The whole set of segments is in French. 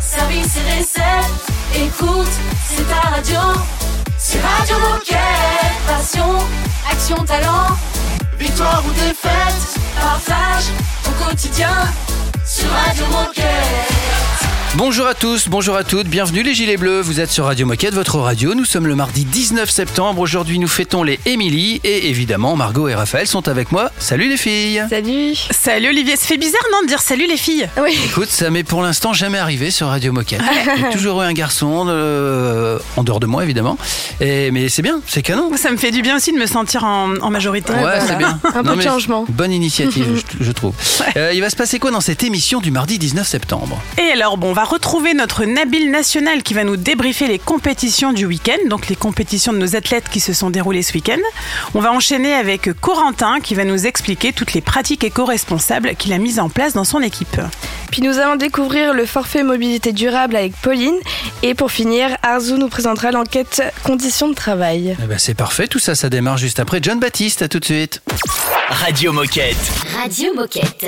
service et recettes. Écoute, c'est ta radio. C'est Radio Moquette. Passion, action, talent. Victoire ou défaite, partage au quotidien sur Radio Moquette. Bonjour à tous, bonjour à toutes, bienvenue les Gilets Bleus, vous êtes sur Radio Moquette, votre radio, nous sommes le mardi 19 septembre, aujourd'hui nous fêtons les Émilie et évidemment Margot et Raphaël sont avec moi, salut les filles Salut Salut Olivier, ça fait bizarre non de dire salut les filles Oui Écoute, ça m'est pour l'instant jamais arrivé sur Radio Moquette. J'ai toujours eu un garçon, euh, en dehors de moi évidemment, et, mais c'est bien, c'est canon. Ça me fait du bien aussi de me sentir en, en majorité. Ouais, voilà. c'est bien. Un peu de mais changement. Bonne initiative, je, je trouve. Euh, il va se passer quoi dans cette émission du mardi 19 septembre? Et alors bon, on va retrouver notre Nabil National qui va nous débriefer les compétitions du week-end, donc les compétitions de nos athlètes qui se sont déroulées ce week-end. On va enchaîner avec Corentin qui va nous expliquer toutes les pratiques éco-responsables qu'il a mises en place dans son équipe. Puis nous allons découvrir le forfait mobilité durable avec Pauline. Et pour finir, Arzu nous présentera l'enquête conditions de travail. Eh ben, C'est parfait, tout ça, ça démarre juste après John Baptiste, à tout de suite. Radio Moquette. Radio Moquette.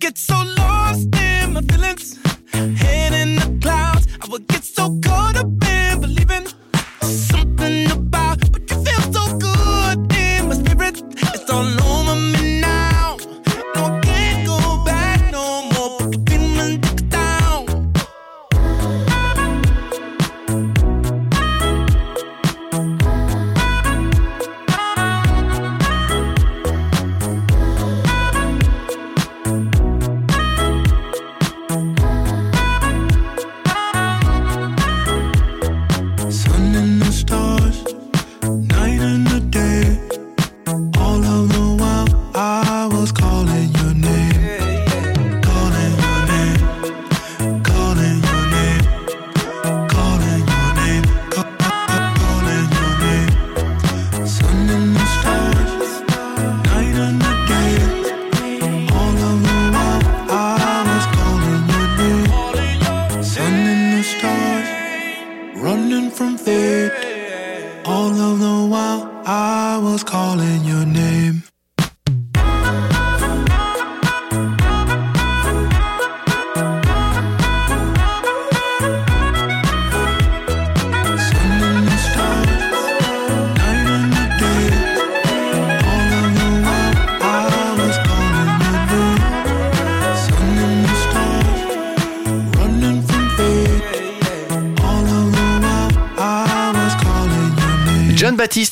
Get so lost in my feelings, head in the clouds. I would get so caught up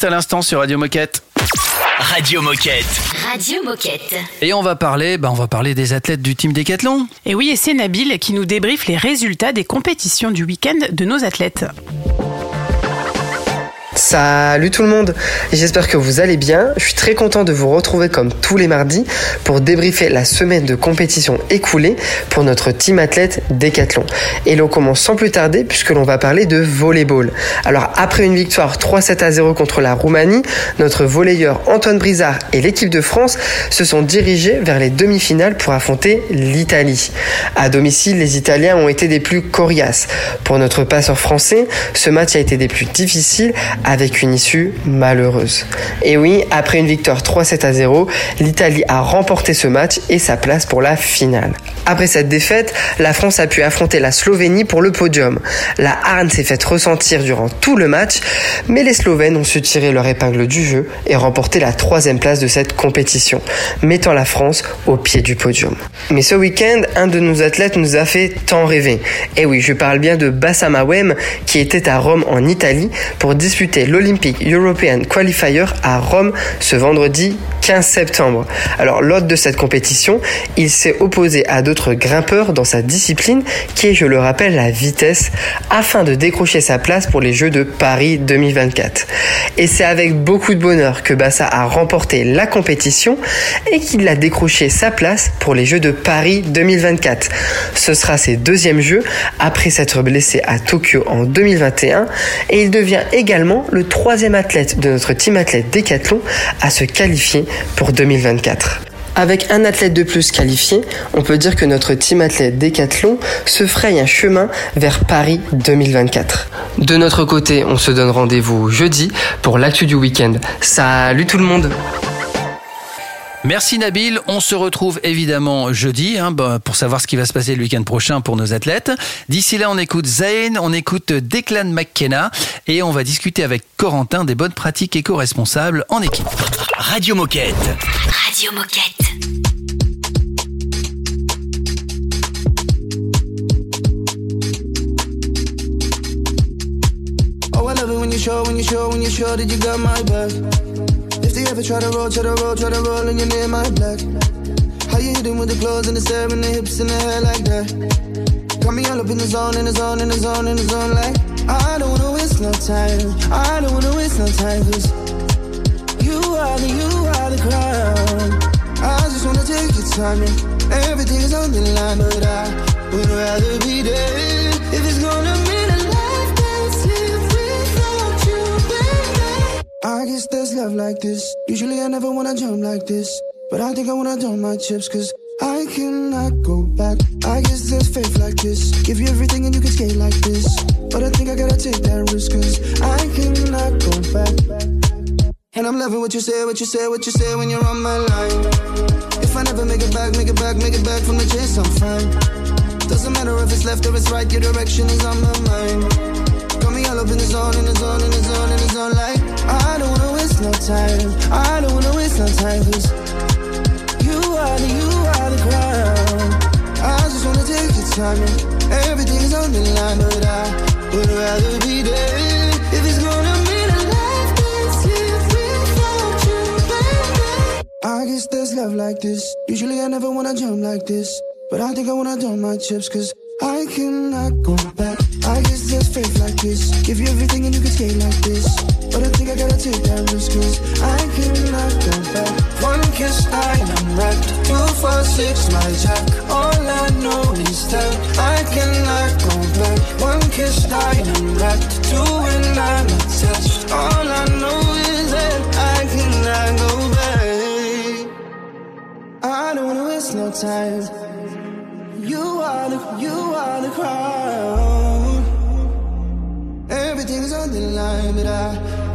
À l'instant sur Radio Moquette. Radio Moquette. Radio Moquette. Et on va parler, bah, on va parler des athlètes du team Décathlon. Et oui, et c'est Nabil qui nous débriefe les résultats des compétitions du week-end de nos athlètes. Salut tout le monde, j'espère que vous allez bien. Je suis très content de vous retrouver comme tous les mardis pour débriefer la semaine de compétition écoulée pour notre team athlète Décathlon. Et l'on commence sans plus tarder puisque l'on va parler de volleyball. Alors après une victoire 3-7 à 0 contre la Roumanie, notre volleyeur Antoine Brizard et l'équipe de France se sont dirigés vers les demi-finales pour affronter l'Italie. À domicile, les Italiens ont été des plus coriaces. Pour notre passeur français, ce match a été des plus difficiles une issue malheureuse. Et oui, après une victoire 3-7 à 0, l'Italie a remporté ce match et sa place pour la finale. Après cette défaite, la France a pu affronter la Slovénie pour le podium. La harne s'est faite ressentir durant tout le match, mais les Slovènes ont su tirer leur épingle du jeu et remporter la troisième place de cette compétition, mettant la France au pied du podium. Mais ce week-end, un de nos athlètes nous a fait tant rêver. Et oui, je parle bien de Bassama Wem, qui était à Rome en Italie pour disputer l'Olympic European Qualifier à Rome ce vendredi 15 septembre. Alors, lors de cette compétition, il s'est opposé à d'autres grimpeurs dans sa discipline, qui est, je le rappelle, la vitesse, afin de décrocher sa place pour les Jeux de Paris 2024. Et c'est avec beaucoup de bonheur que Bassa a remporté la compétition et qu'il a décroché sa place pour les Jeux de Paris 2024. Ce sera ses deuxièmes Jeux après s'être blessé à Tokyo en 2021 et il devient également le troisième athlète de notre team athlète Décathlon à se qualifier pour 2024. Avec un athlète de plus qualifié, on peut dire que notre team athlète Décathlon se fraye un chemin vers Paris 2024. De notre côté, on se donne rendez-vous jeudi pour l'actu du week-end. Salut tout le monde Merci Nabil, on se retrouve évidemment jeudi hein, bah, pour savoir ce qui va se passer le week-end prochain pour nos athlètes. D'ici là, on écoute Zayn, on écoute Declan McKenna et on va discuter avec Corentin des bonnes pratiques éco-responsables en équipe. Radio Moquette. Radio Moquette. Oh, I love it when you show, when you show, when you show that you got my back. They ever try to roll, try to roll, try to roll and you're near my black. How you hitting with the clothes and the stare and the hips and the hair like that? Got me all up in the zone, in the zone, in the zone, in the zone like I don't wanna waste no time. I don't wanna waste no time cause you are the, you are the crown. I just wanna take your time and everything is on the line, but I would rather be dead if it's gonna guess there's love like this. Usually I never wanna jump like this, but I think I wanna dump my chips cause I cannot go back. I guess there's faith like this. Give you everything and you can skate like this. But I think I gotta take that risk cause I cannot go back. And I'm loving what you say, what you say, what you say when you're on my line. If I never make it back, make it back, make it back from the chase, I'm fine. Doesn't matter if it's left or it's right, your direction is on my mind. Got me all up in the zone, in the zone, in the zone, in the zone, like I don't waste no time. I don't wanna waste no time, cause you are the, you are the crown. I just wanna take your time and everything is on the line, but I would rather be dead if it's gonna mean a life without you, baby. I guess there's love like this. Usually I never wanna jump like this, but I think I wanna dump my chips cause I cannot go back. I guess there's faith like this. Give you everything and you can skate like this. But I think I gotta take that risk cause I cannot go back. One kiss, I am wrecked. Two, four, six, my jack. All I know is that I cannot go back. One kiss, I am wrecked. Two, and I'm attached. All I know is that I cannot go back. I don't wanna waste no time. You are the, you are the crown. Everything's on the line, but I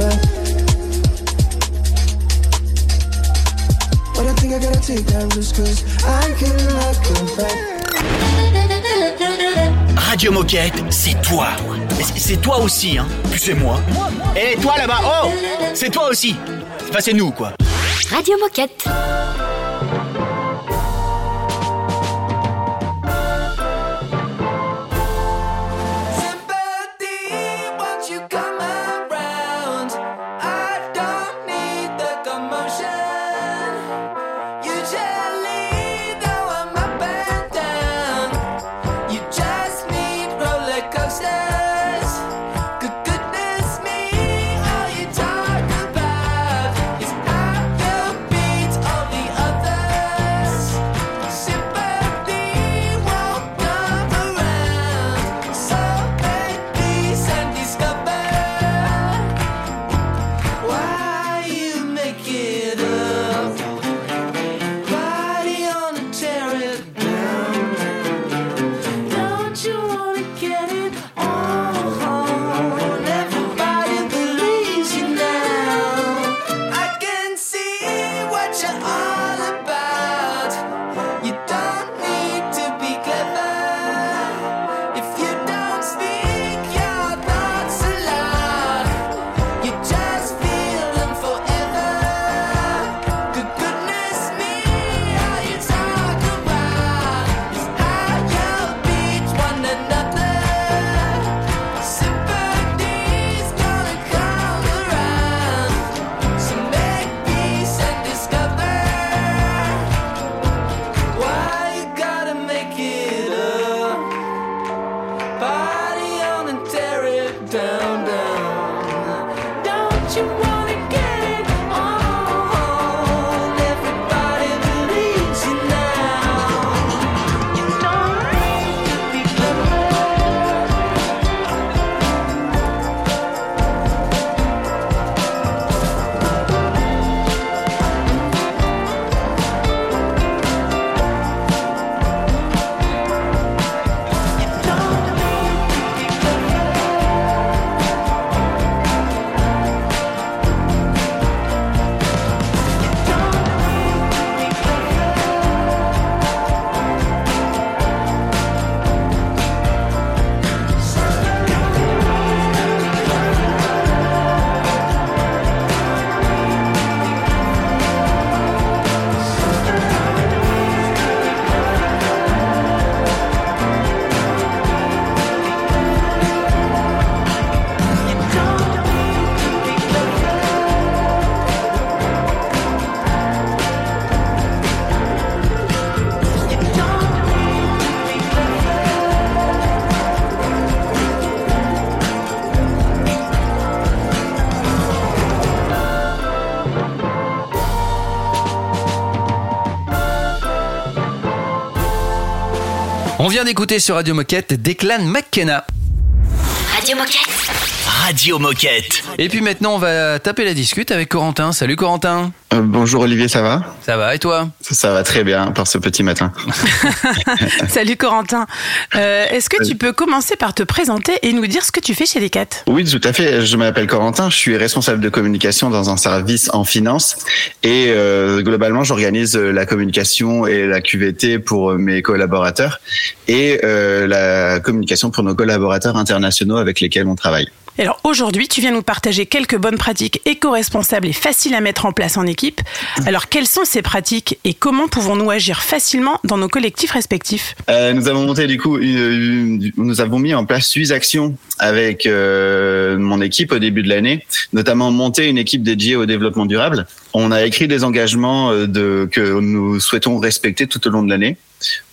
cannot go back. But I think I gotta take that risk cause I cannot go back. Radio Moquette, c'est toi. C'est toi aussi, hein. Puis c'est moi. Et toi là-bas, oh C'est toi aussi. Enfin, c'est nous, quoi. Radio Moquette. On vient d'écouter sur Radio Moquette Declan McKenna. Radio Moquette. Radio Moquette. Et puis maintenant, on va taper la discute avec Corentin. Salut Corentin. Euh, bonjour Olivier, ça va? Ça va et toi? Ça, ça va très bien par ce petit matin. Salut Corentin. Euh, Est-ce que tu peux commencer par te présenter et nous dire ce que tu fais chez Decat? Oui, tout à fait. Je m'appelle Corentin, je suis responsable de communication dans un service en finance et euh, globalement, j'organise la communication et la QVT pour mes collaborateurs et euh, la communication pour nos collaborateurs internationaux avec lesquels on travaille. Et Alors aujourd'hui, tu viens nous partager quelques bonnes pratiques éco-responsables et faciles à mettre en place en équipe. Alors quelles sont ces pratiques et comment pouvons-nous agir facilement dans nos collectifs respectifs? Euh, nous avons monté du coup, une- une- nous avons mis en place huit actions avec euh, mon équipe au début de l'année, notamment monter une équipe dédiée au développement durable. On a écrit des engagements euh, de, que nous souhaitons respecter tout au long de l'année.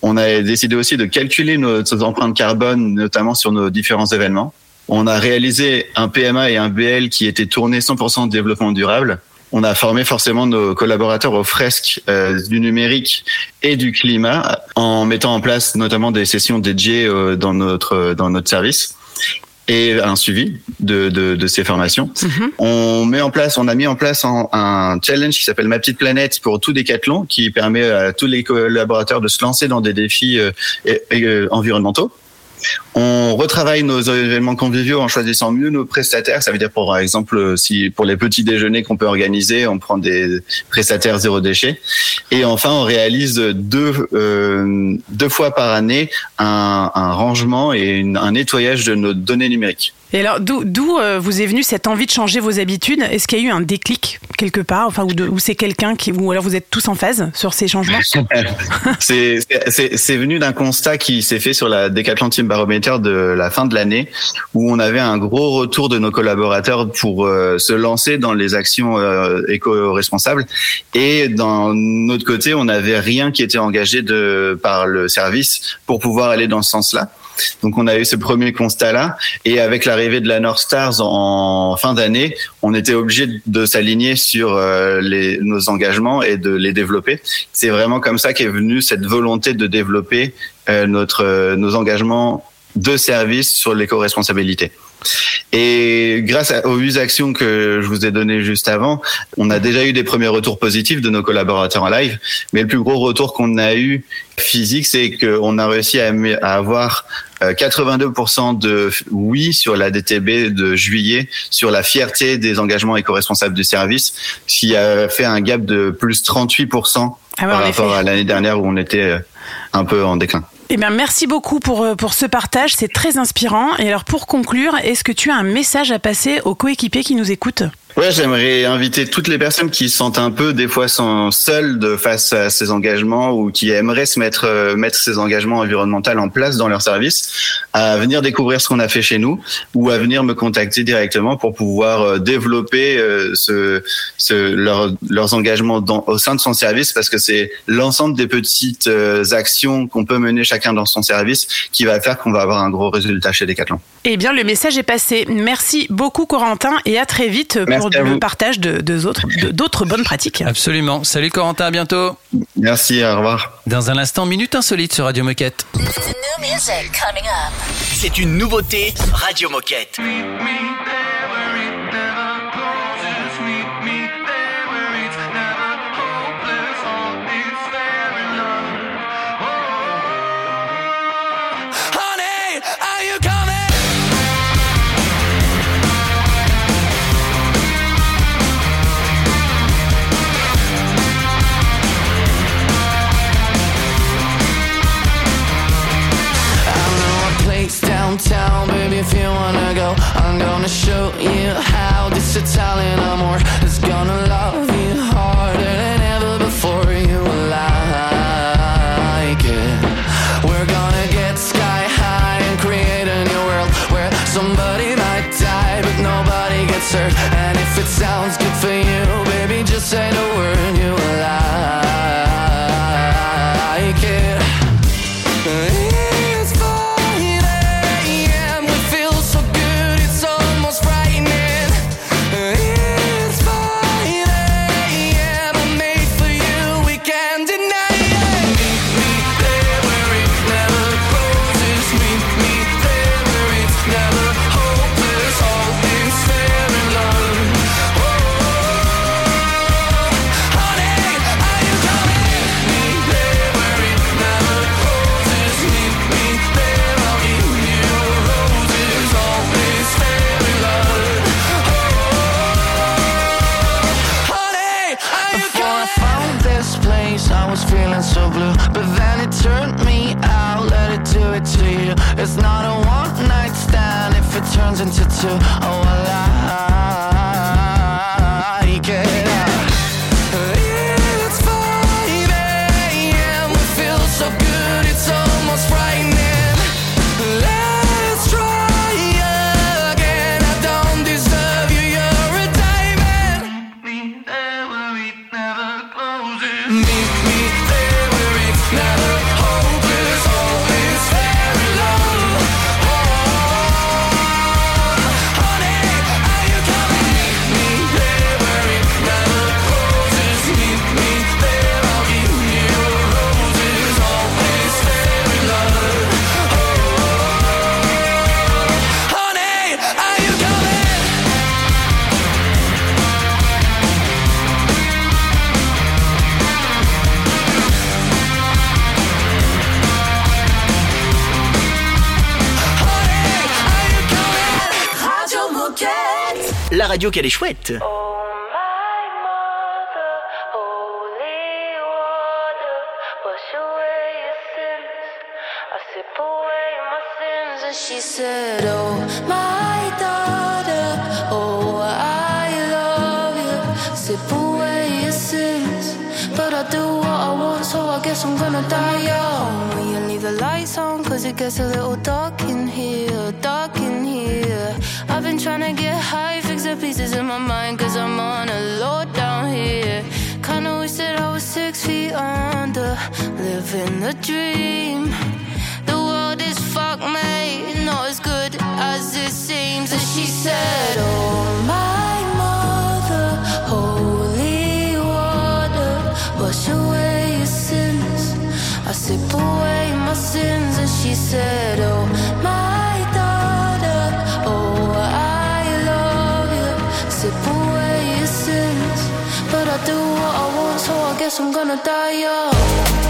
On a décidé aussi de calculer nos, nos empreintes carbone, notamment sur nos différents événements. On a réalisé un PMA et un BL qui étaient tournés 100% développement durable. On a formé forcément nos collaborateurs aux fresques euh, du numérique et du climat en mettant en place notamment des sessions dédiées euh, dans notre dans notre service et un suivi de, de, de ces formations. On met en place, on a mis en place un, un challenge qui s'appelle Ma petite planète pour tout décathlon, qui permet à tous les collaborateurs de se lancer dans des défis euh, et- et, euh, environnementaux. On retravaille nos événements conviviaux en choisissant mieux nos prestataires. Ça veut dire, pour exemple, si pour les petits déjeuners qu'on peut organiser, on prend des prestataires zéro déchet. Et enfin, on réalise deux euh, deux fois par année un, rangement et un nettoyage de nos données numériques. Et alors d'où euh, vous est venue cette envie de changer vos habitudes? Est-ce qu'il y a eu un déclic quelque part? Enfin, ou, c'est quelqu'un qui, ou alors vous êtes tous en phase sur ces changements? C'est c'est- c'est venu d'un constat qui s'est fait sur la Decathlon Team Barometer de la fin de l'année, où on avait un gros retour de nos collaborateurs pour euh, se lancer dans les actions euh, éco-responsables. Et d'un autre côté, on n'avait rien qui était engagé de par le service pour pouvoir aller dans ce sens-là. Donc on a eu ce premier constat-là, et avec l'arrivée de la North Stars en fin d'année, on était obligé de s'aligner sur euh, les, nos engagements et de les développer. C'est vraiment comme ça qu'est venue cette volonté de développer euh, notre euh, nos engagements de service sur l'éco-responsabilité. Et grâce à- aux huit actions que je vous ai données juste avant, on a déjà eu des premiers retours positifs de nos collaborateurs en live. Mais le plus gros retour qu'on a eu physique, c'est qu'on a réussi à, avoir euh, 82% de oui sur la DTB de juillet, sur la fierté des engagements éco-responsables du service, ce qui a fait un gap de plus 38% Ah ouais, par rapport à l'année dernière où on était euh, un peu en déclin. Eh bien, merci beaucoup pour, euh, pour ce partage, c'est très inspirant. Et alors, pour conclure, est-ce que tu as un message à passer aux coéquipiers qui nous écoutent? Ouais, j'aimerais inviter toutes les personnes qui se sentent un peu des fois sont seules de face à ces engagements ou qui aimeraient se mettre euh, mettre ces engagements environnementaux en place dans leur service à venir découvrir ce qu'on a fait chez nous ou à venir me contacter directement pour pouvoir euh, développer euh, ce, ce leur- leurs engagements dans, au sein de son service parce que c'est l'ensemble des petites actions qu'on peut mener chacun dans son service qui va faire qu'on va avoir un gros résultat chez Decathlon. Eh bien, le message est passé. Merci beaucoup, Corentin, et à très vite Merci le partage de de autres de- d'autres bonnes pratiques. Absolument. Salut Corentin, à bientôt. Merci, au revoir. Dans un instant, Minute Insolite sur Radio Moquette. C'est une nouveauté Radio Moquette. Gonna show you how this Italian amor is gonna love you turns into two. Oh, radio qu'elle est chouette. Oh she said, Oh, my daughter, oh, I love you. Sip away your sins. But I do what I want, so I guess I'm gonna die young. Will you leave the lights on? Cause it gets a little dark in here, dark in here. I've been trying to get high, fix the pieces in my mind, cause I'm on a low down here. Kinda wish that I was six feet under, living the dream. The world is fucked, mate, not as good as it seems. And she said, Oh, my mother, holy water, wash away your sins. I sip away my sins. And she said, Oh, my guess I'm gonna die young.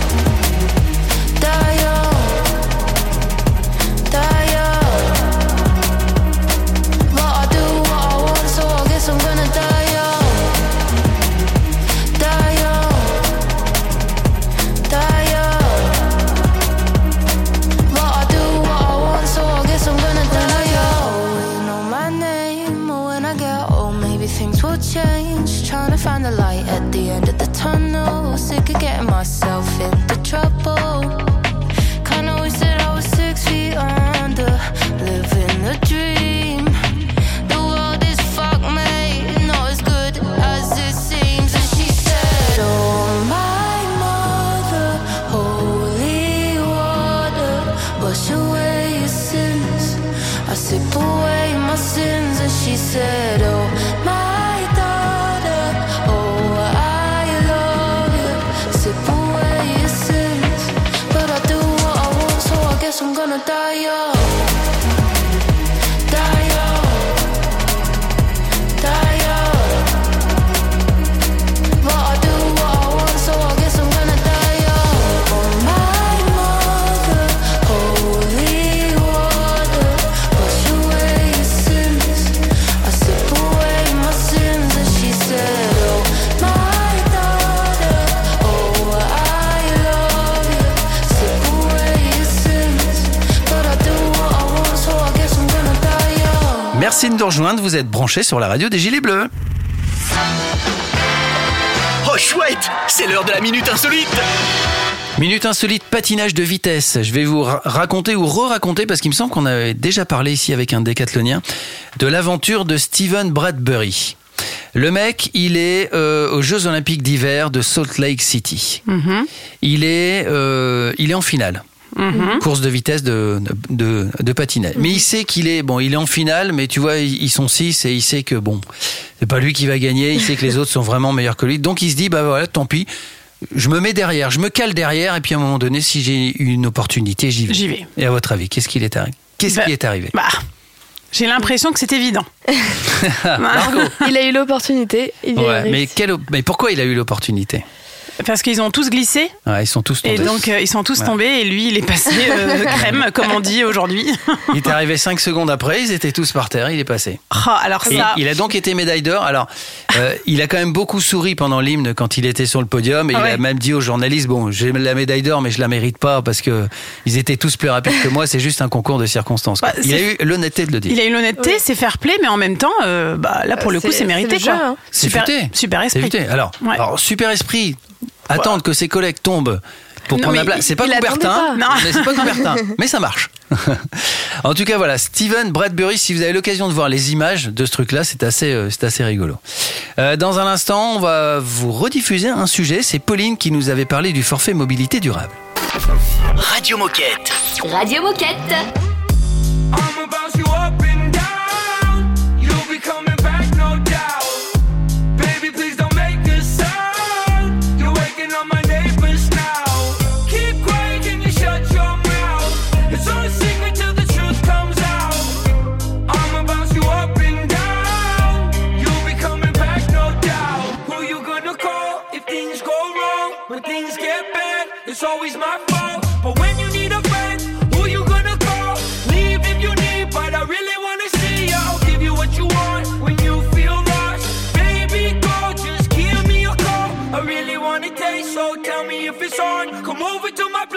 Merci de nous rejoindre, vous êtes branchés sur la radio des Gilets Bleus. Oh chouette, c'est l'heure de la minute insolite. Minute insolite patinage de vitesse. Je vais vous ra- raconter ou re-raconter parce qu'il me semble qu'on avait déjà parlé ici avec un décathlonien de l'aventure de Steven Bradbury. Le mec, il est euh, aux Jeux Olympiques d'hiver de Salt Lake City. Il est, euh, il est en finale. Course de vitesse de, de, de patinage. Mais il sait qu'il est, bon, il est en finale, mais tu vois, ils sont six et il sait que bon, c'est pas lui qui va gagner. Il sait que les autres sont vraiment meilleurs que lui. Donc il se dit, bah voilà, tant pis. Je me mets derrière, je me cale derrière, et puis à un moment donné, si j'ai une opportunité, j'y vais. J'y vais. Et à votre avis, qu'est-ce qu'il est arrivé Qu'est-ce Bah, qui est arrivé? Bah, j'ai l'impression que c'est évident. Il a eu l'opportunité. Ouais, mais pourquoi il a eu l'opportunité? Parce qu'ils ont tous glissé. Ils sont tous tombés. Et donc, euh, ils sont tous tombés et lui, il est passé euh, crème, comme on dit aujourd'hui. il est arrivé 5 secondes après, ils étaient tous par terre, il est passé. Ah, alors ça... il a donc été médaille d'or. Alors, euh, il a quand même beaucoup souri pendant l'hymne quand il était sur le podium et ah il a même dit aux journalistes Bon, j'ai la médaille d'or, mais je la mérite pas parce que ils étaient tous plus rapides que moi, c'est juste un concours de circonstances. Bah, il a eu l'honnêteté de le dire. Il a eu l'honnêteté, c'est fair play, mais en même temps, bah, là pour le coup, c'est mérité. Déjà, quoi. Hein. Super, futé. super esprit. Alors, super esprit Attendre que ses collègues tombent pour prendre la place. C'est pas Coubertin, c'est pas Coubertin, mais ça marche. en tout cas, voilà, Steven Bradbury, si vous avez l'occasion de voir les images de ce truc-là, c'est assez, euh, assez rigolo. Euh, dans un instant, on va vous rediffuser un sujet. C'est Pauline qui nous avait parlé du forfait mobilité durable. Radio Moquette. Radio Moquette.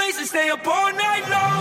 And stay up all night long.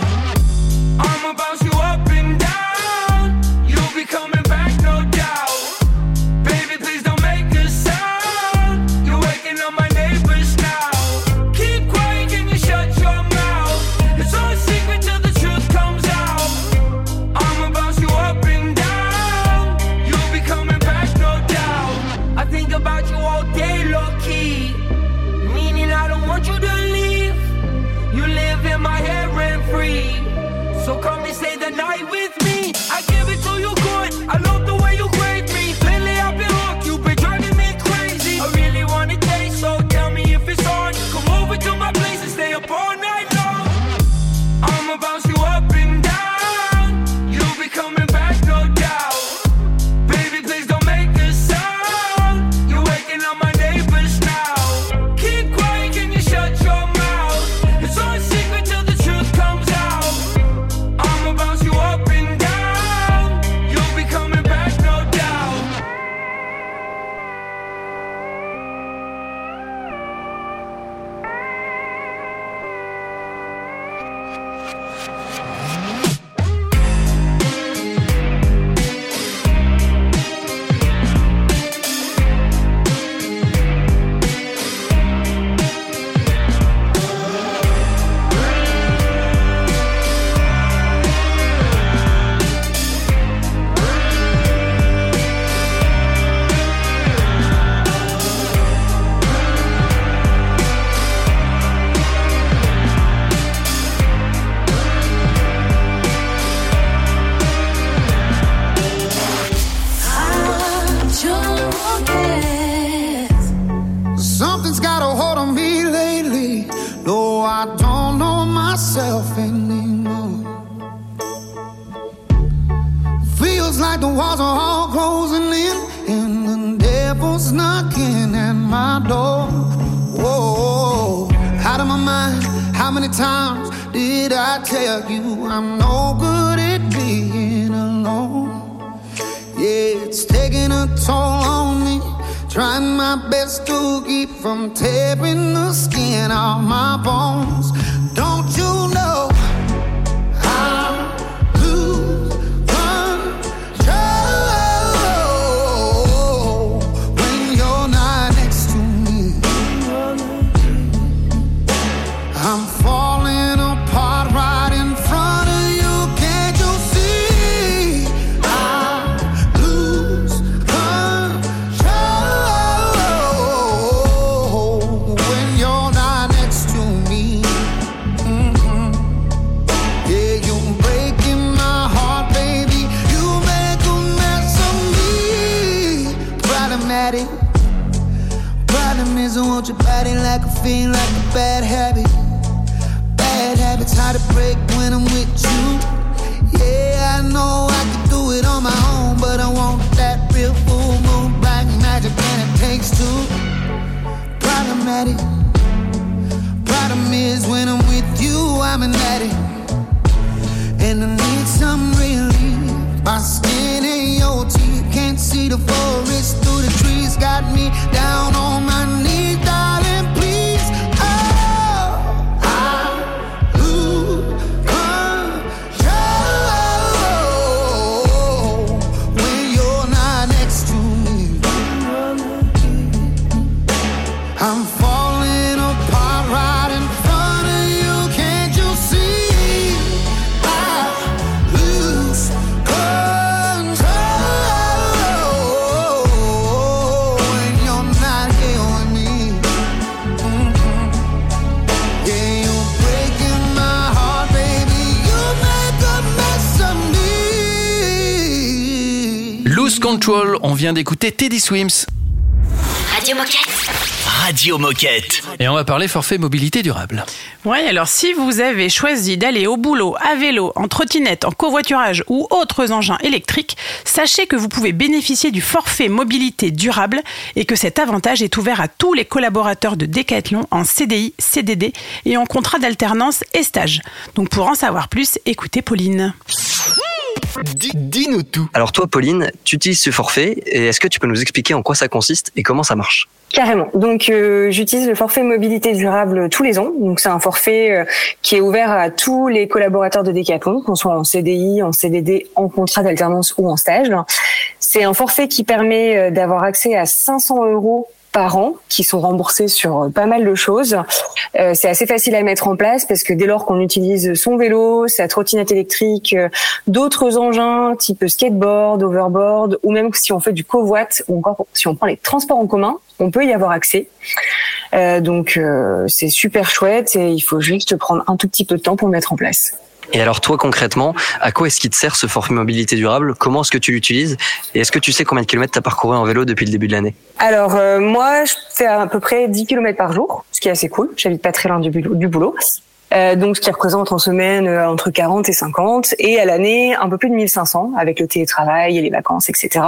Swims. Radio Moquette. Radio Moquette. Et on va parler forfait mobilité durable. Ouais, alors si vous avez choisi d'aller au boulot à vélo, en trottinette, en covoiturage ou autres engins électriques, sachez que vous pouvez bénéficier du forfait mobilité durable et que cet avantage est ouvert à tous les collaborateurs de Decathlon en CDI, CDD et en contrat d'alternance et stage. Donc pour en savoir plus, écoutez Pauline. Dis-nous tout. Alors toi, Pauline, tu utilises ce forfait et est-ce que tu peux nous expliquer en quoi ça consiste et comment ça marche? Carrément. Donc euh, j'utilise le forfait mobilité durable tous les ans. Donc c'est un forfait euh, qui est ouvert à tous les collaborateurs de Decathlon, qu'on soit en CDI, en CDD, en contrat d'alternance ou en stage. C'est un forfait qui permet euh, d'avoir accès à 500 euros par an qui sont remboursés sur euh, pas mal de choses. Euh, c'est assez facile à mettre en place parce que dès lors qu'on utilise son vélo, sa trottinette électrique, euh, d'autres engins type skateboard, overboard ou même si on fait du covoit ou encore si on prend les transports en commun, on peut y avoir accès. Euh, donc euh, c'est super chouette et il faut juste prendre un tout petit peu de temps pour le mettre en place. Et alors toi, concrètement, à quoi est-ce qu'il te sert ce forfait mobilité durable? Comment est-ce que tu l'utilises? Et est-ce que tu sais combien de kilomètres tu as parcouru en vélo depuis le début de l'année? Alors euh, moi, je fais à peu près 10 km par jour, ce qui est assez cool. J'habite pas très loin du boulot. Du boulot. Euh, donc ce qui représente en semaine euh, entre 40 et 50 et à l'année un peu plus de 1500 avec le télétravail et les vacances, etc.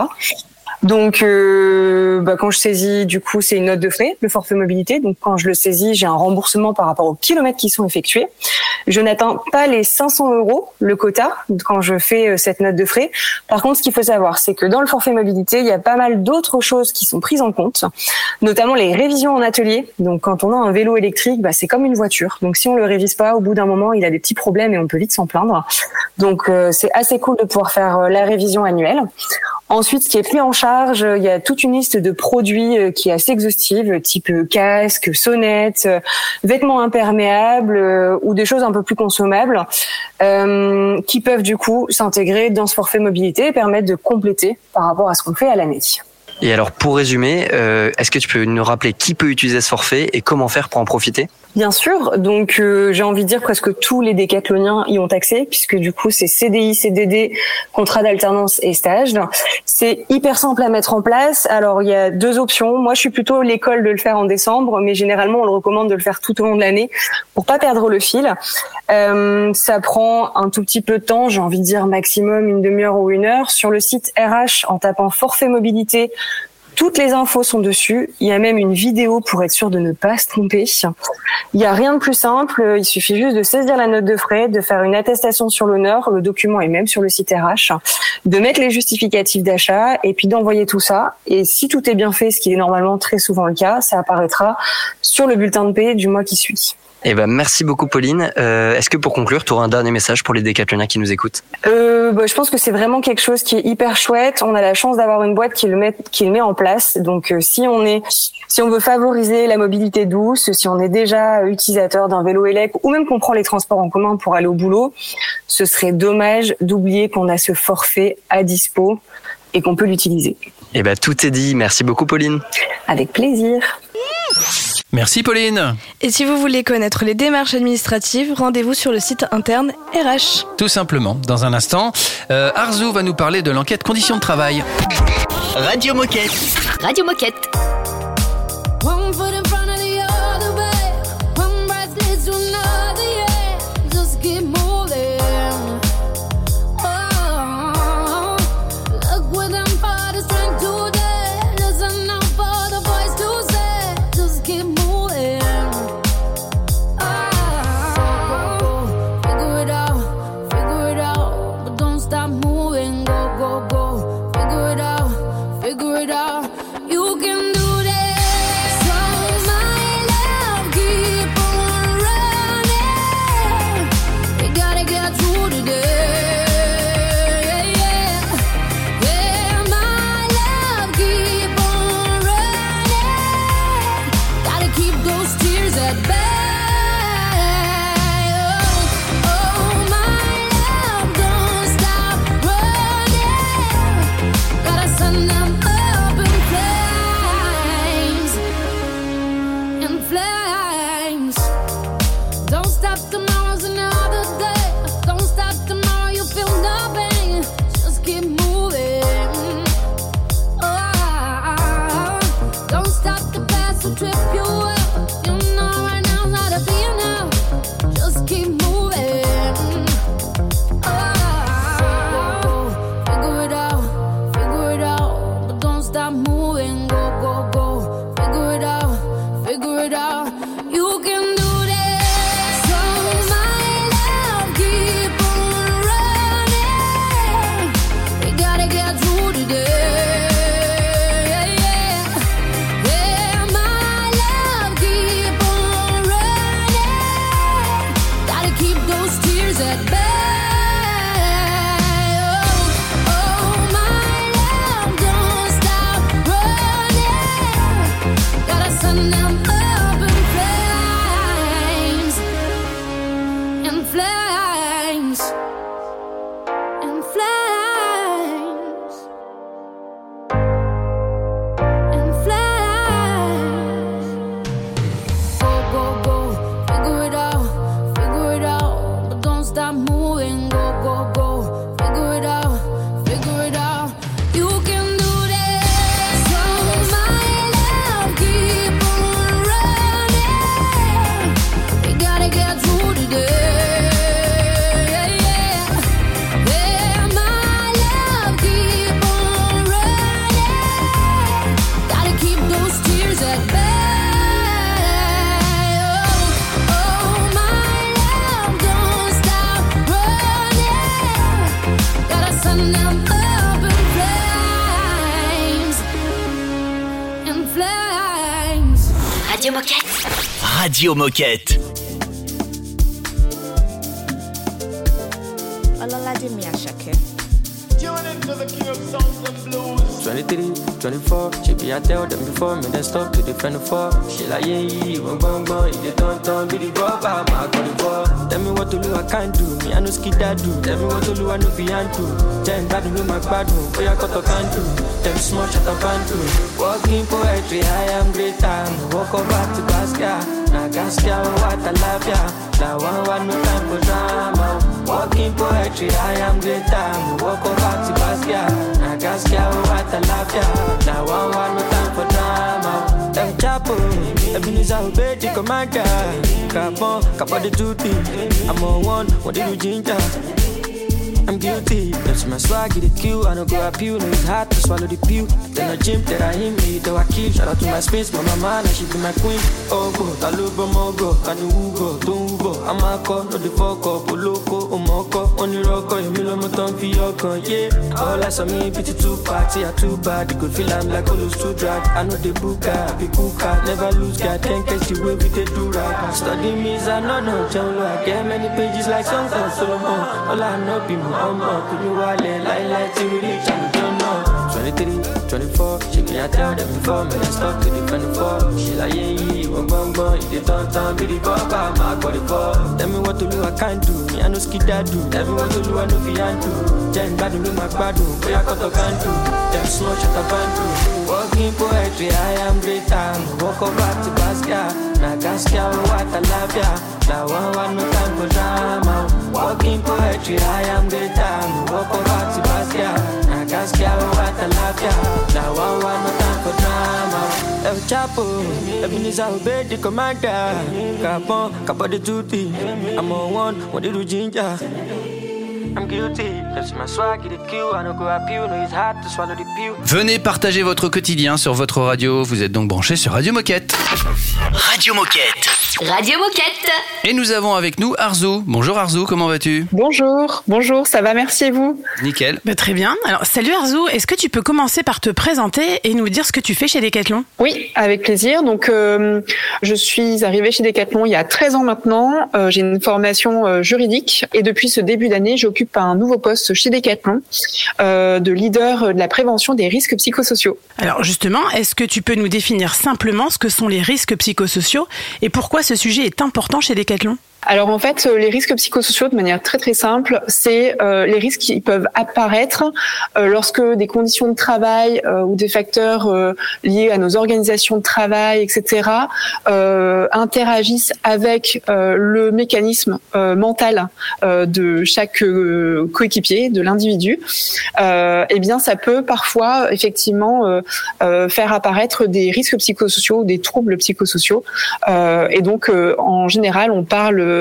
Donc, euh, bah, quand je saisis, du coup, c'est une note de frais, le forfait mobilité. Donc, quand je le saisis, j'ai un remboursement par rapport aux kilomètres qui sont effectués. Je n'atteins pas les 500 euros, le quota, quand je fais euh, cette note de frais. Par contre, ce qu'il faut savoir, c'est que dans le forfait mobilité, il y a pas mal d'autres choses qui sont prises en compte, notamment les révisions en atelier. Donc, quand on a un vélo électrique, bah, c'est comme une voiture. Donc, si on le révise pas, au bout d'un moment, il a des petits problèmes et on peut vite s'en plaindre. Donc, euh, c'est assez cool de pouvoir faire euh, la révision annuelle. Ensuite, ce qui est pris en charge, il y a toute une liste de produits euh, qui est assez exhaustive, type euh, casque, sonnette, euh, vêtements imperméables euh, ou des choses un peu plus consommables, euh, qui peuvent du coup s'intégrer dans ce forfait mobilité et permettre de compléter par rapport à ce qu'on fait à l'année. Et alors, pour résumer, euh, est-ce que tu peux nous rappeler qui peut utiliser ce forfait et comment faire pour en profiter? Bien sûr, donc euh, j'ai envie de dire presque tous les décathloniens y ont accès puisque du coup c'est CDI, CDD, contrat d'alternance et stage. C'est hyper simple à mettre en place. Alors il y a deux options. Moi je suis plutôt l'école de le faire en décembre, mais généralement on le recommande de le faire tout au long de l'année pour pas perdre le fil. Euh, ça prend un tout petit peu de temps, j'ai envie de dire maximum une demi-heure ou une heure. Sur le site RH en tapant forfait mobilité toutes les infos sont dessus. Il y a même une vidéo pour être sûr de ne pas se tromper. Il y a rien de plus simple. Il suffit juste de saisir la note de frais, de faire une attestation sur l'honneur. Le document est même sur le site RH. De mettre les justificatifs d'achat et puis d'envoyer tout ça. Et si tout est bien fait, ce qui est normalement très souvent le cas, ça apparaîtra sur le bulletin de paie du mois qui suit. Eh ben, merci beaucoup, Pauline. Euh, est-ce que pour conclure, tu auras un dernier message pour les décathloniens qui nous écoutent? Euh, bah, je pense que c'est vraiment quelque chose qui est hyper chouette. On a la chance d'avoir une boîte qui le met, qui le met en place. Donc, euh, si on est, si on veut favoriser la mobilité douce, si on est déjà utilisateur d'un vélo élec ou même qu'on prend les transports en commun pour aller au boulot, ce serait dommage d'oublier qu'on a ce forfait à dispo et qu'on peut l'utiliser. Eh ben, tout est dit. Merci beaucoup, Pauline. Avec plaisir. Merci Pauline. Et si vous voulez connaître les démarches administratives, rendez-vous sur le site interne RH. Tout simplement, dans un instant, euh, Arzu va nous parler de l'enquête conditions de travail. Radio Moquette. Radio Moquette. Moquette. ọlọ́ládé mi àṣàkẹ́. 23, 24, be I tell them before me, then stop to defend the fall. She like, yeah, yeah, one bong bong, if they don't turn, be the rubber, my got the ball. Tell me what to do, I can't do, me I know skid that do. Tell me what to do, I know be do. Then bad my bad room, boy I got to can do. Them small shut up and do. Walking poetry, I am great time. Walk over to Gaskia, now Gaskia, what I love ya. Now one, one, no time for drama. Walking poetry, I am great time. Walk over to Gaskia, now Gaskia, what I love ya. Now one, one, no time for drama. Them chapo, Ebenezer obey the commander. Capon, capo the duty. I'm on one, what did you ginger? I'm guilty. That's my swag, a kill. I don't go you. No, it's hard to swallow the pill. Then I gym, that I hit me, though I kill. Shout out to my space, my mama, now she be my queen. Oh, go, Taluba Mogo, Kanu Ugo, Tumbo. I'm a call, no the fuck up, Oloko, Omoko, onírọ́kọ̀ èmi lọ́mọ tán fi ọkàn Yeah, all eyes on me bíi too party i too bad. You go feel am like oh, olus too drag. I know dey book guy àbí kúkà never lose guy ten catch the way we dey do rap. Study me is anọ́nà jẹun lọ i get many pages like songs on solomon ọlá my bímọ ọmọ kò ní wálẹ̀ láíláí like we reach àlùjọ know. twenty three. 24, she I tell them before, me, I stop to the fall. She like, yeah, yeah, one bong bong, if they turn, be the baba, my body fall. Tell me what to do, I can't do, me, I know skid that do. Tell me what to do, I know fi and do. Jen bad, do my bad, do, boy, I got to can do. Them small shut up and do. Walking poetry, I am great time. Walk over to Basquiat, now Gaskia, what I love ya. Now one, one, no time for drama. Walking poetry, I am great time. Walk over to Basquiat, now Gaskia, what I love ya. Now one, one, no time for drama. El Chapo, Ebenezer obey the commander. Capon, capo the duty. I'm on one, what did you ginger? I'm guilty. Venez partager votre quotidien sur votre radio. Vous êtes donc branchés sur Radio Moquette. Radio Moquette. Radio Moquette. Et nous avons avec nous Arzu. Bonjour Arzu, comment vas-tu? Bonjour, bonjour, ça va, merci et vous? Nickel. Bah, très bien. Alors, salut Arzu, est-ce que tu peux commencer par te présenter et nous dire ce que tu fais chez Decathlon? Oui, avec plaisir. Donc, euh, je suis arrivée chez Decathlon il y a 13 ans maintenant. Euh, J'ai une formation euh, juridique et depuis ce début d'année, j'occupe un nouveau poste chez Decathlon euh, de leader de la prévention des risques psychosociaux. Alors justement, est-ce que tu peux nous définir simplement ce que sont les risques psychosociaux et pourquoi ce sujet est important chez Decathlon? Alors en fait, euh, les risques psychosociaux, de manière très très simple, c'est euh, les risques qui peuvent apparaître euh, lorsque des conditions de travail ou des facteurs liés à nos organisations de travail, etc., interagissent avec le mécanisme mental de chaque coéquipier, de l'individu. Eh bien, ça peut parfois effectivement faire apparaître des risques psychosociaux, des troubles psychosociaux. Et donc, en général, on parle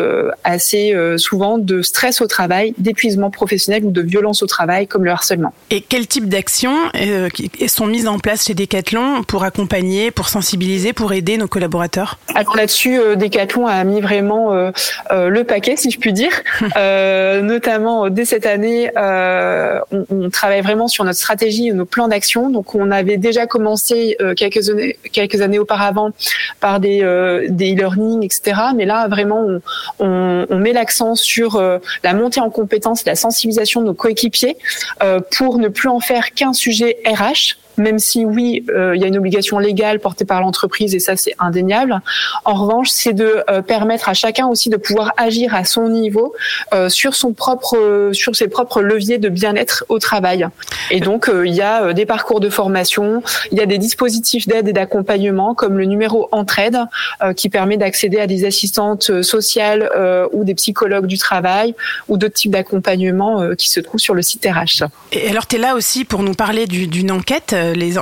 assez euh, souvent de stress au travail, d'épuisement professionnel ou de violence au travail, comme le harcèlement. Et quel type d'actions euh, sont mises en place chez Decathlon pour accompagner, pour sensibiliser, pour aider nos collaborateurs? Alors là-dessus, euh, Decathlon a mis vraiment euh, euh, le paquet, si je puis dire. Euh, notamment euh, dès cette année, euh, on, on travaille vraiment sur notre stratégie et nos plans d'action. Donc, on avait déjà commencé euh, quelques années, quelques années auparavant par des euh, des e-learning, etc. Mais là, vraiment, on, on, met l'accent sur euh, la montée en compétences, la sensibilisation de nos coéquipiers euh, pour ne plus en faire qu'un sujet RH même si oui, euh, il y a une obligation légale portée par l'entreprise et ça c'est indéniable. En revanche, c'est de euh, permettre à chacun aussi de pouvoir agir à son niveau euh, sur son propre, sur ses propres leviers de bien-être au travail. Et donc il y a des parcours de formation, il y a des dispositifs d'aide et d'accompagnement comme le numéro Entraide qui permet d'accéder à des assistantes sociales ou des psychologues du travail ou d'autres types d'accompagnement qui se trouvent sur le site RH. Et alors, tu es là aussi pour nous parler du- d'une enquête,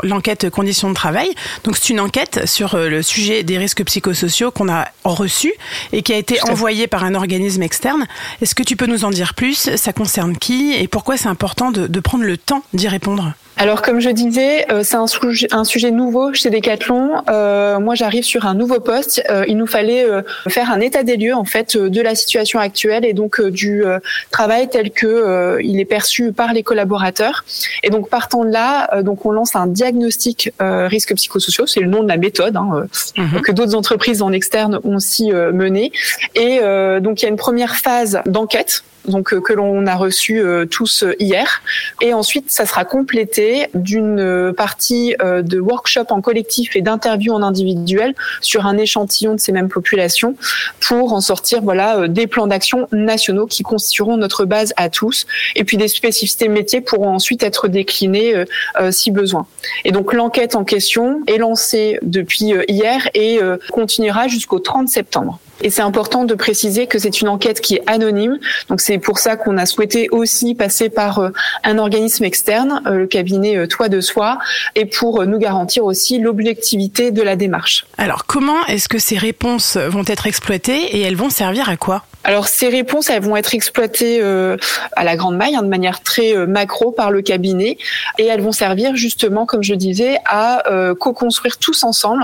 l'enquête conditions de travail. Donc, c'est une enquête sur euh, le sujet des risques psychosociaux qu'on a reçu et qui a été envoyée par un organisme externe. Est-ce que tu peux nous en dire plus? Ça concerne qui? Et pourquoi c'est important de, de prendre le temps d'y répondre? Alors, comme je disais, euh, c'est un, sujet- un sujet nouveau chez Decathlon. Euh, moi, j'arrive sur un nouveau poste. Euh, il nous fallait euh, faire un état des lieux en fait euh, de la situation actuelle et donc euh, du euh, travail tel que euh, il est perçu par les collaborateurs. Et donc, partant de là, euh, donc on lance un diagnostic euh, risques psychosociaux. C'est le nom de la méthode hein, euh, que d'autres entreprises en externe ont aussi euh, mené. Et euh, donc, il y a une première phase d'enquête donc euh, que l'on a reçu euh, tous euh, hier. Et ensuite, ça sera complété d'une partie de workshop en collectif et d'interviews en individuel sur un échantillon de ces mêmes populations pour en sortir voilà des plans d'action nationaux qui constitueront notre base à tous et puis des spécificités métiers pourront ensuite être déclinées si besoin. Et donc l'enquête en question est lancée depuis hier et continuera jusqu'au 30 septembre. Et c'est important de préciser que c'est une enquête qui est anonyme. Donc c'est pour ça qu'on a souhaité aussi passer par euh, un organisme externe, euh, le cabinet euh, Toi de Soi, et pour nous garantir aussi l'objectivité de la démarche. Alors, comment est-ce que ces réponses vont être exploitées et elles vont servir à quoi? Alors ces réponses, elles vont être exploitées euh, à la grande maille, hein, de manière très euh, macro par le cabinet, et elles vont servir justement, comme je disais, à euh, co-construire tous ensemble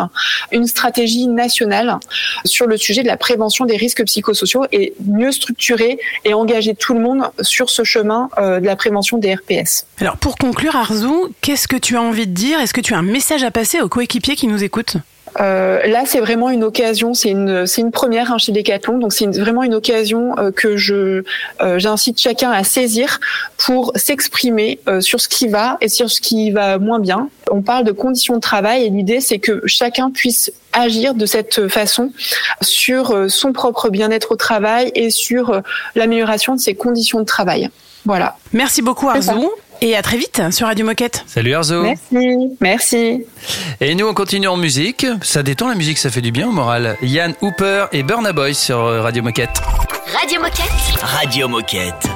une stratégie nationale sur le sujet de la prévention des risques psychosociaux et mieux structurer et engager tout le monde sur ce chemin euh, de la prévention des RPS. Alors, pour conclure, Arzou, qu'est-ce que tu as envie de dire? Est-ce que tu as un message à passer aux coéquipiers qui nous écoutent? Là, c'est vraiment une occasion, c'est une, c'est une première hein, chez Decathlon, donc c'est vraiment une occasion euh, que je, euh, j'incite chacun à saisir pour s'exprimer euh, sur ce qui va et sur ce qui va moins bien. On parle de conditions de travail et l'idée, c'est que chacun puisse agir de cette façon sur euh, son propre bien-être au travail et sur euh, l'amélioration de ses conditions de travail. Voilà. Merci beaucoup, Arzou. Et à très vite sur Radio Moquette. Salut Arzo. Merci. Merci. Et nous, on continue en musique. Ça détend la musique, ça fait du bien au moral. Yann Hooper et Burna Boy sur euh, Radio Moquette. Radio Moquette. Radio Moquette.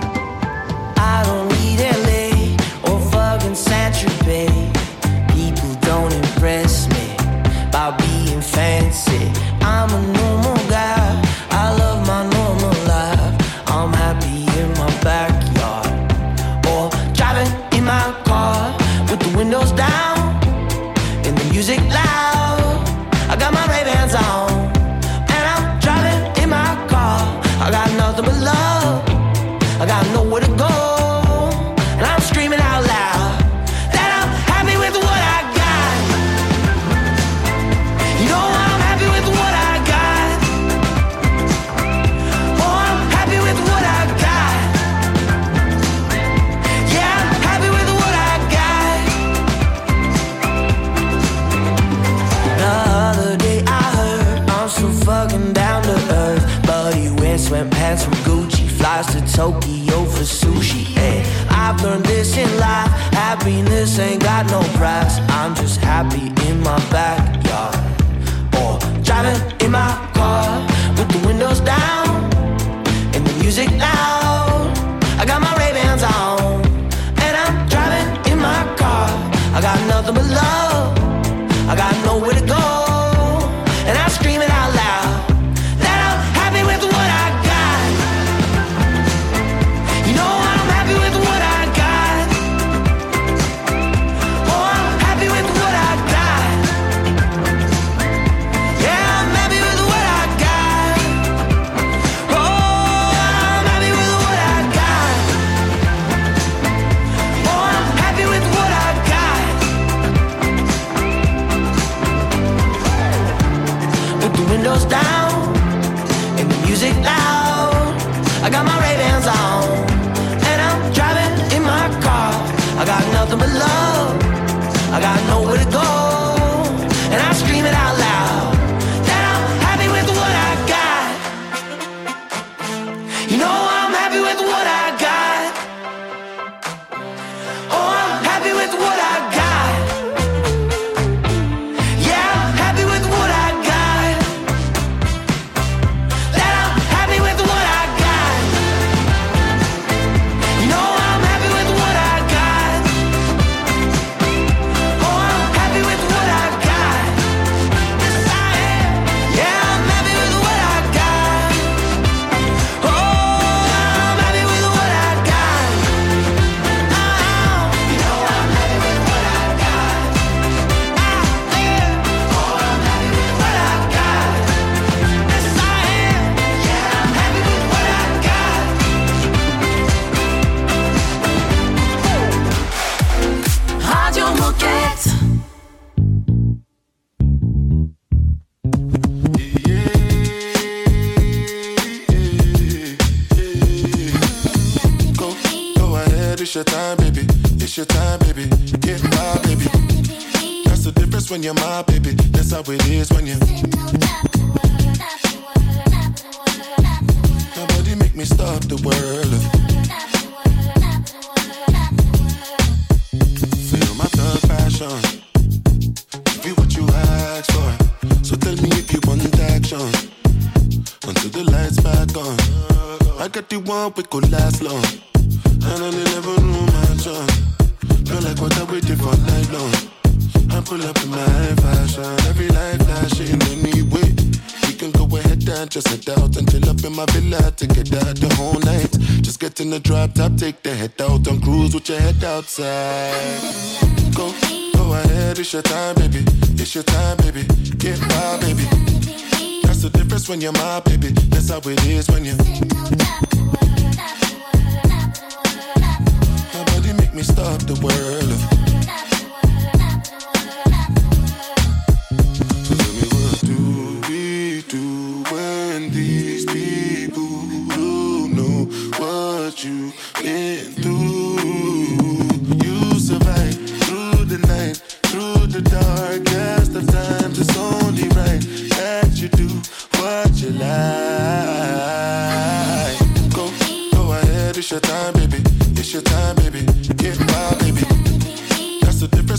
this ain't got no price. I'm just happy in my backyard or driving got the one we could last long. And I never knew my job. Feel like what I waited for night long. I pull up in my fashion. Every life flashing anyway. We can go ahead and just head out and chill up in my villa to get out the whole night. Just get in the drop top, take the head out and cruise with your head outside. Go, go ahead, it's your time, baby. It's your time, baby. Get by, baby the difference when you're my baby. That's how it is when you. Nobody make me stop the world.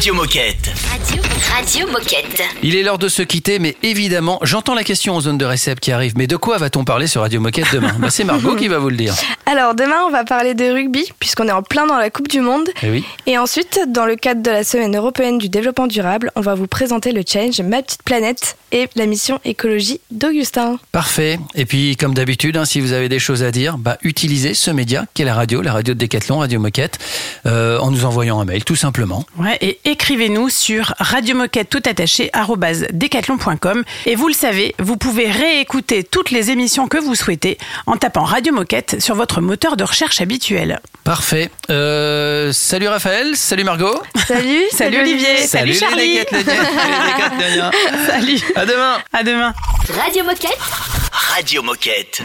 Radio Moquette. Radio, Radio Moquette. Il est l'heure de se quitter, mais évidemment, j'entends la question en zone de récep qui arrive. Mais de quoi va-t-on parler sur Radio Moquette demain? Bah, C'est Margot qui va vous le dire. Alors demain, on va parler de rugby, puisqu'on est en plein dans la Coupe du Monde. Eh oui. Et ensuite, dans le cadre de la Semaine européenne du développement durable, on va vous présenter le challenge Ma Petite Planète et la mission écologie d'Augustin. Parfait. Et puis, comme d'habitude, hein, si vous avez des choses à dire, bah, utilisez ce média qu'est la radio, la radio de Décathlon, Radio Moquette, euh, en nous envoyant un mail, tout simplement. Ouais, et écrivez-nous sur radiomoquette tout attaché decathlon.com. Et vous le savez, vous pouvez réécouter toutes les émissions que vous souhaitez en tapant Radio Moquette sur votre moteur de recherche habituel. Parfait. Euh, salut Raphaël, salut Margot. Salut, Salut Olivier, salut, Charlie. salut les décathloniens. Salut. À demain. À demain. Radio Moquette. Radio Moquette.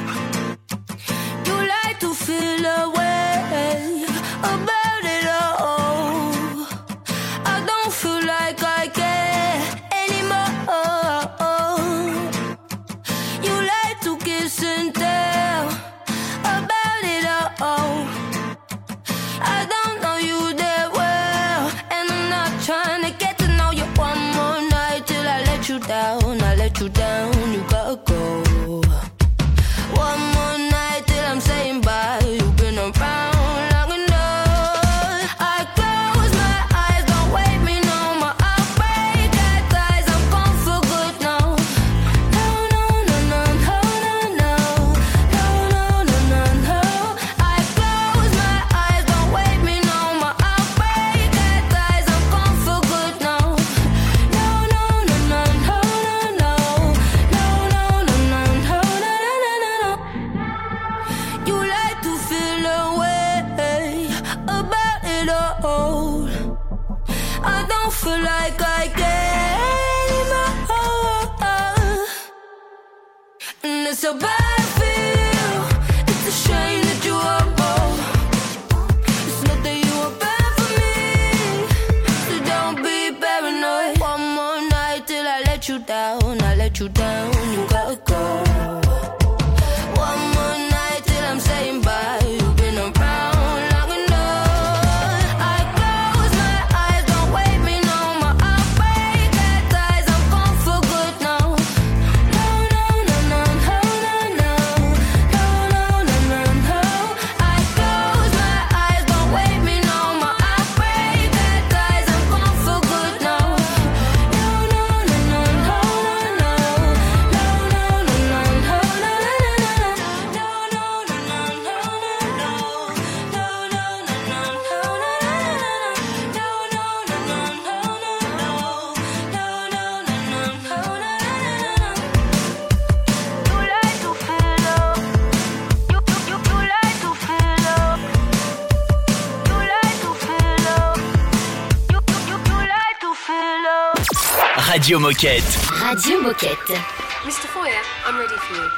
Radio Moquette. Radio Moquette. Mr. Foyer, I'm ready for you.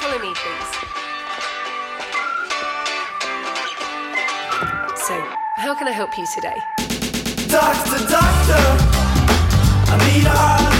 Follow me, please. So, how can I help you today? Doctor, doctor, I need a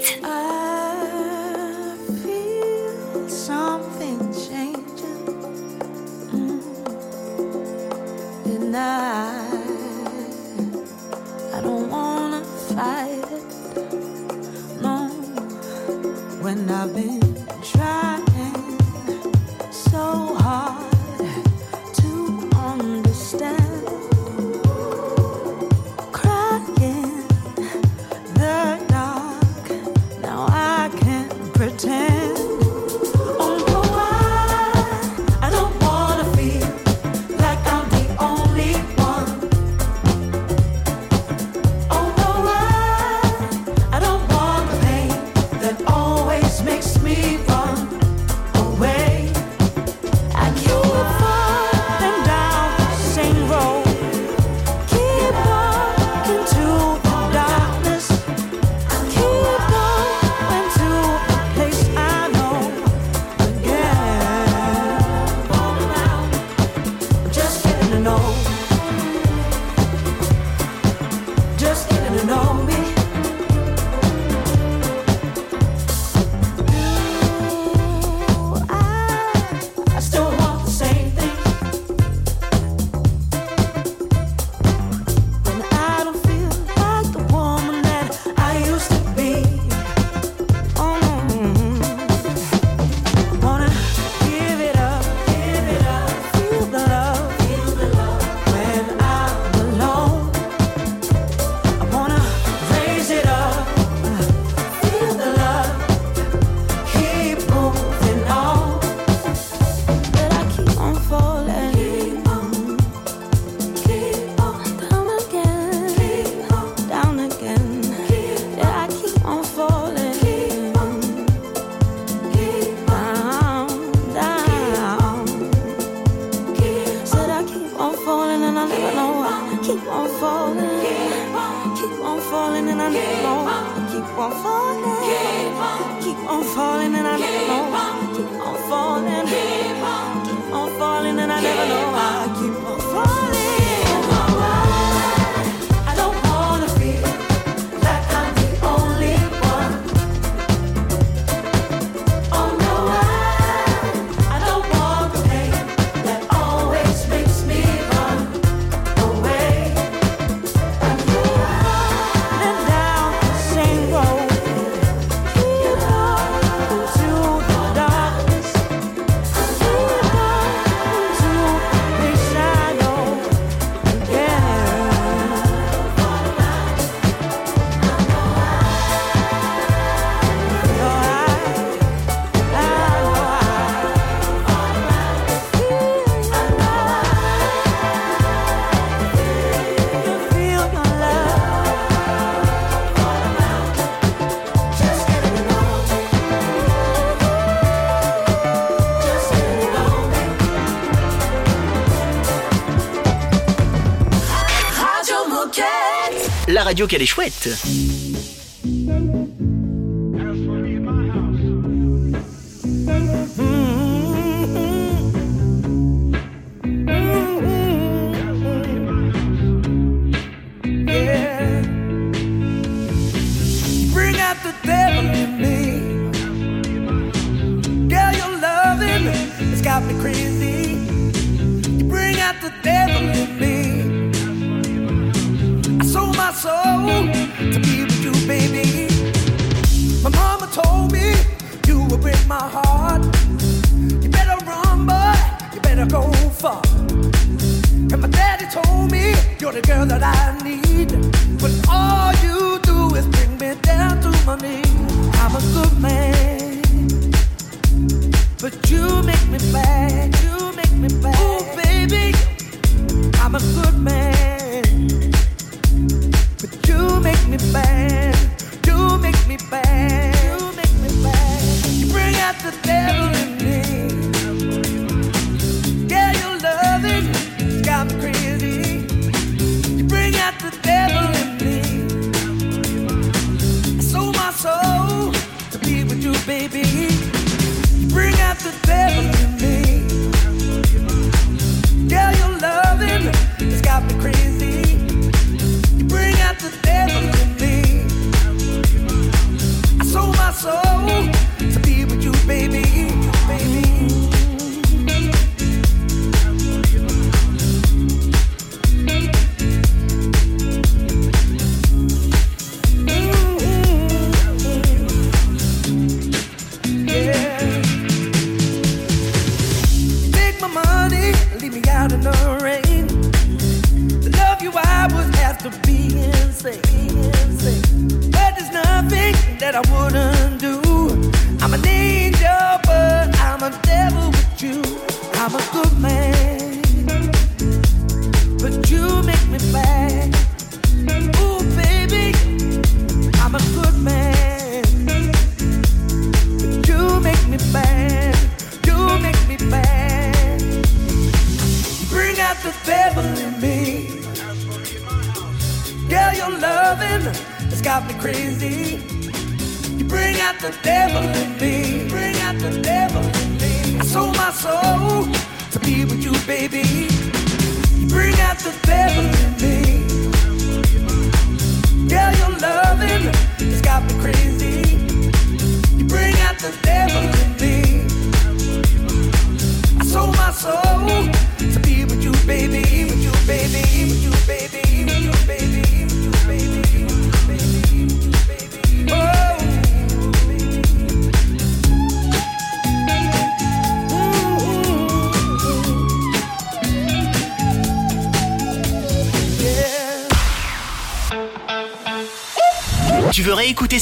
Radio qu'elle est chouette.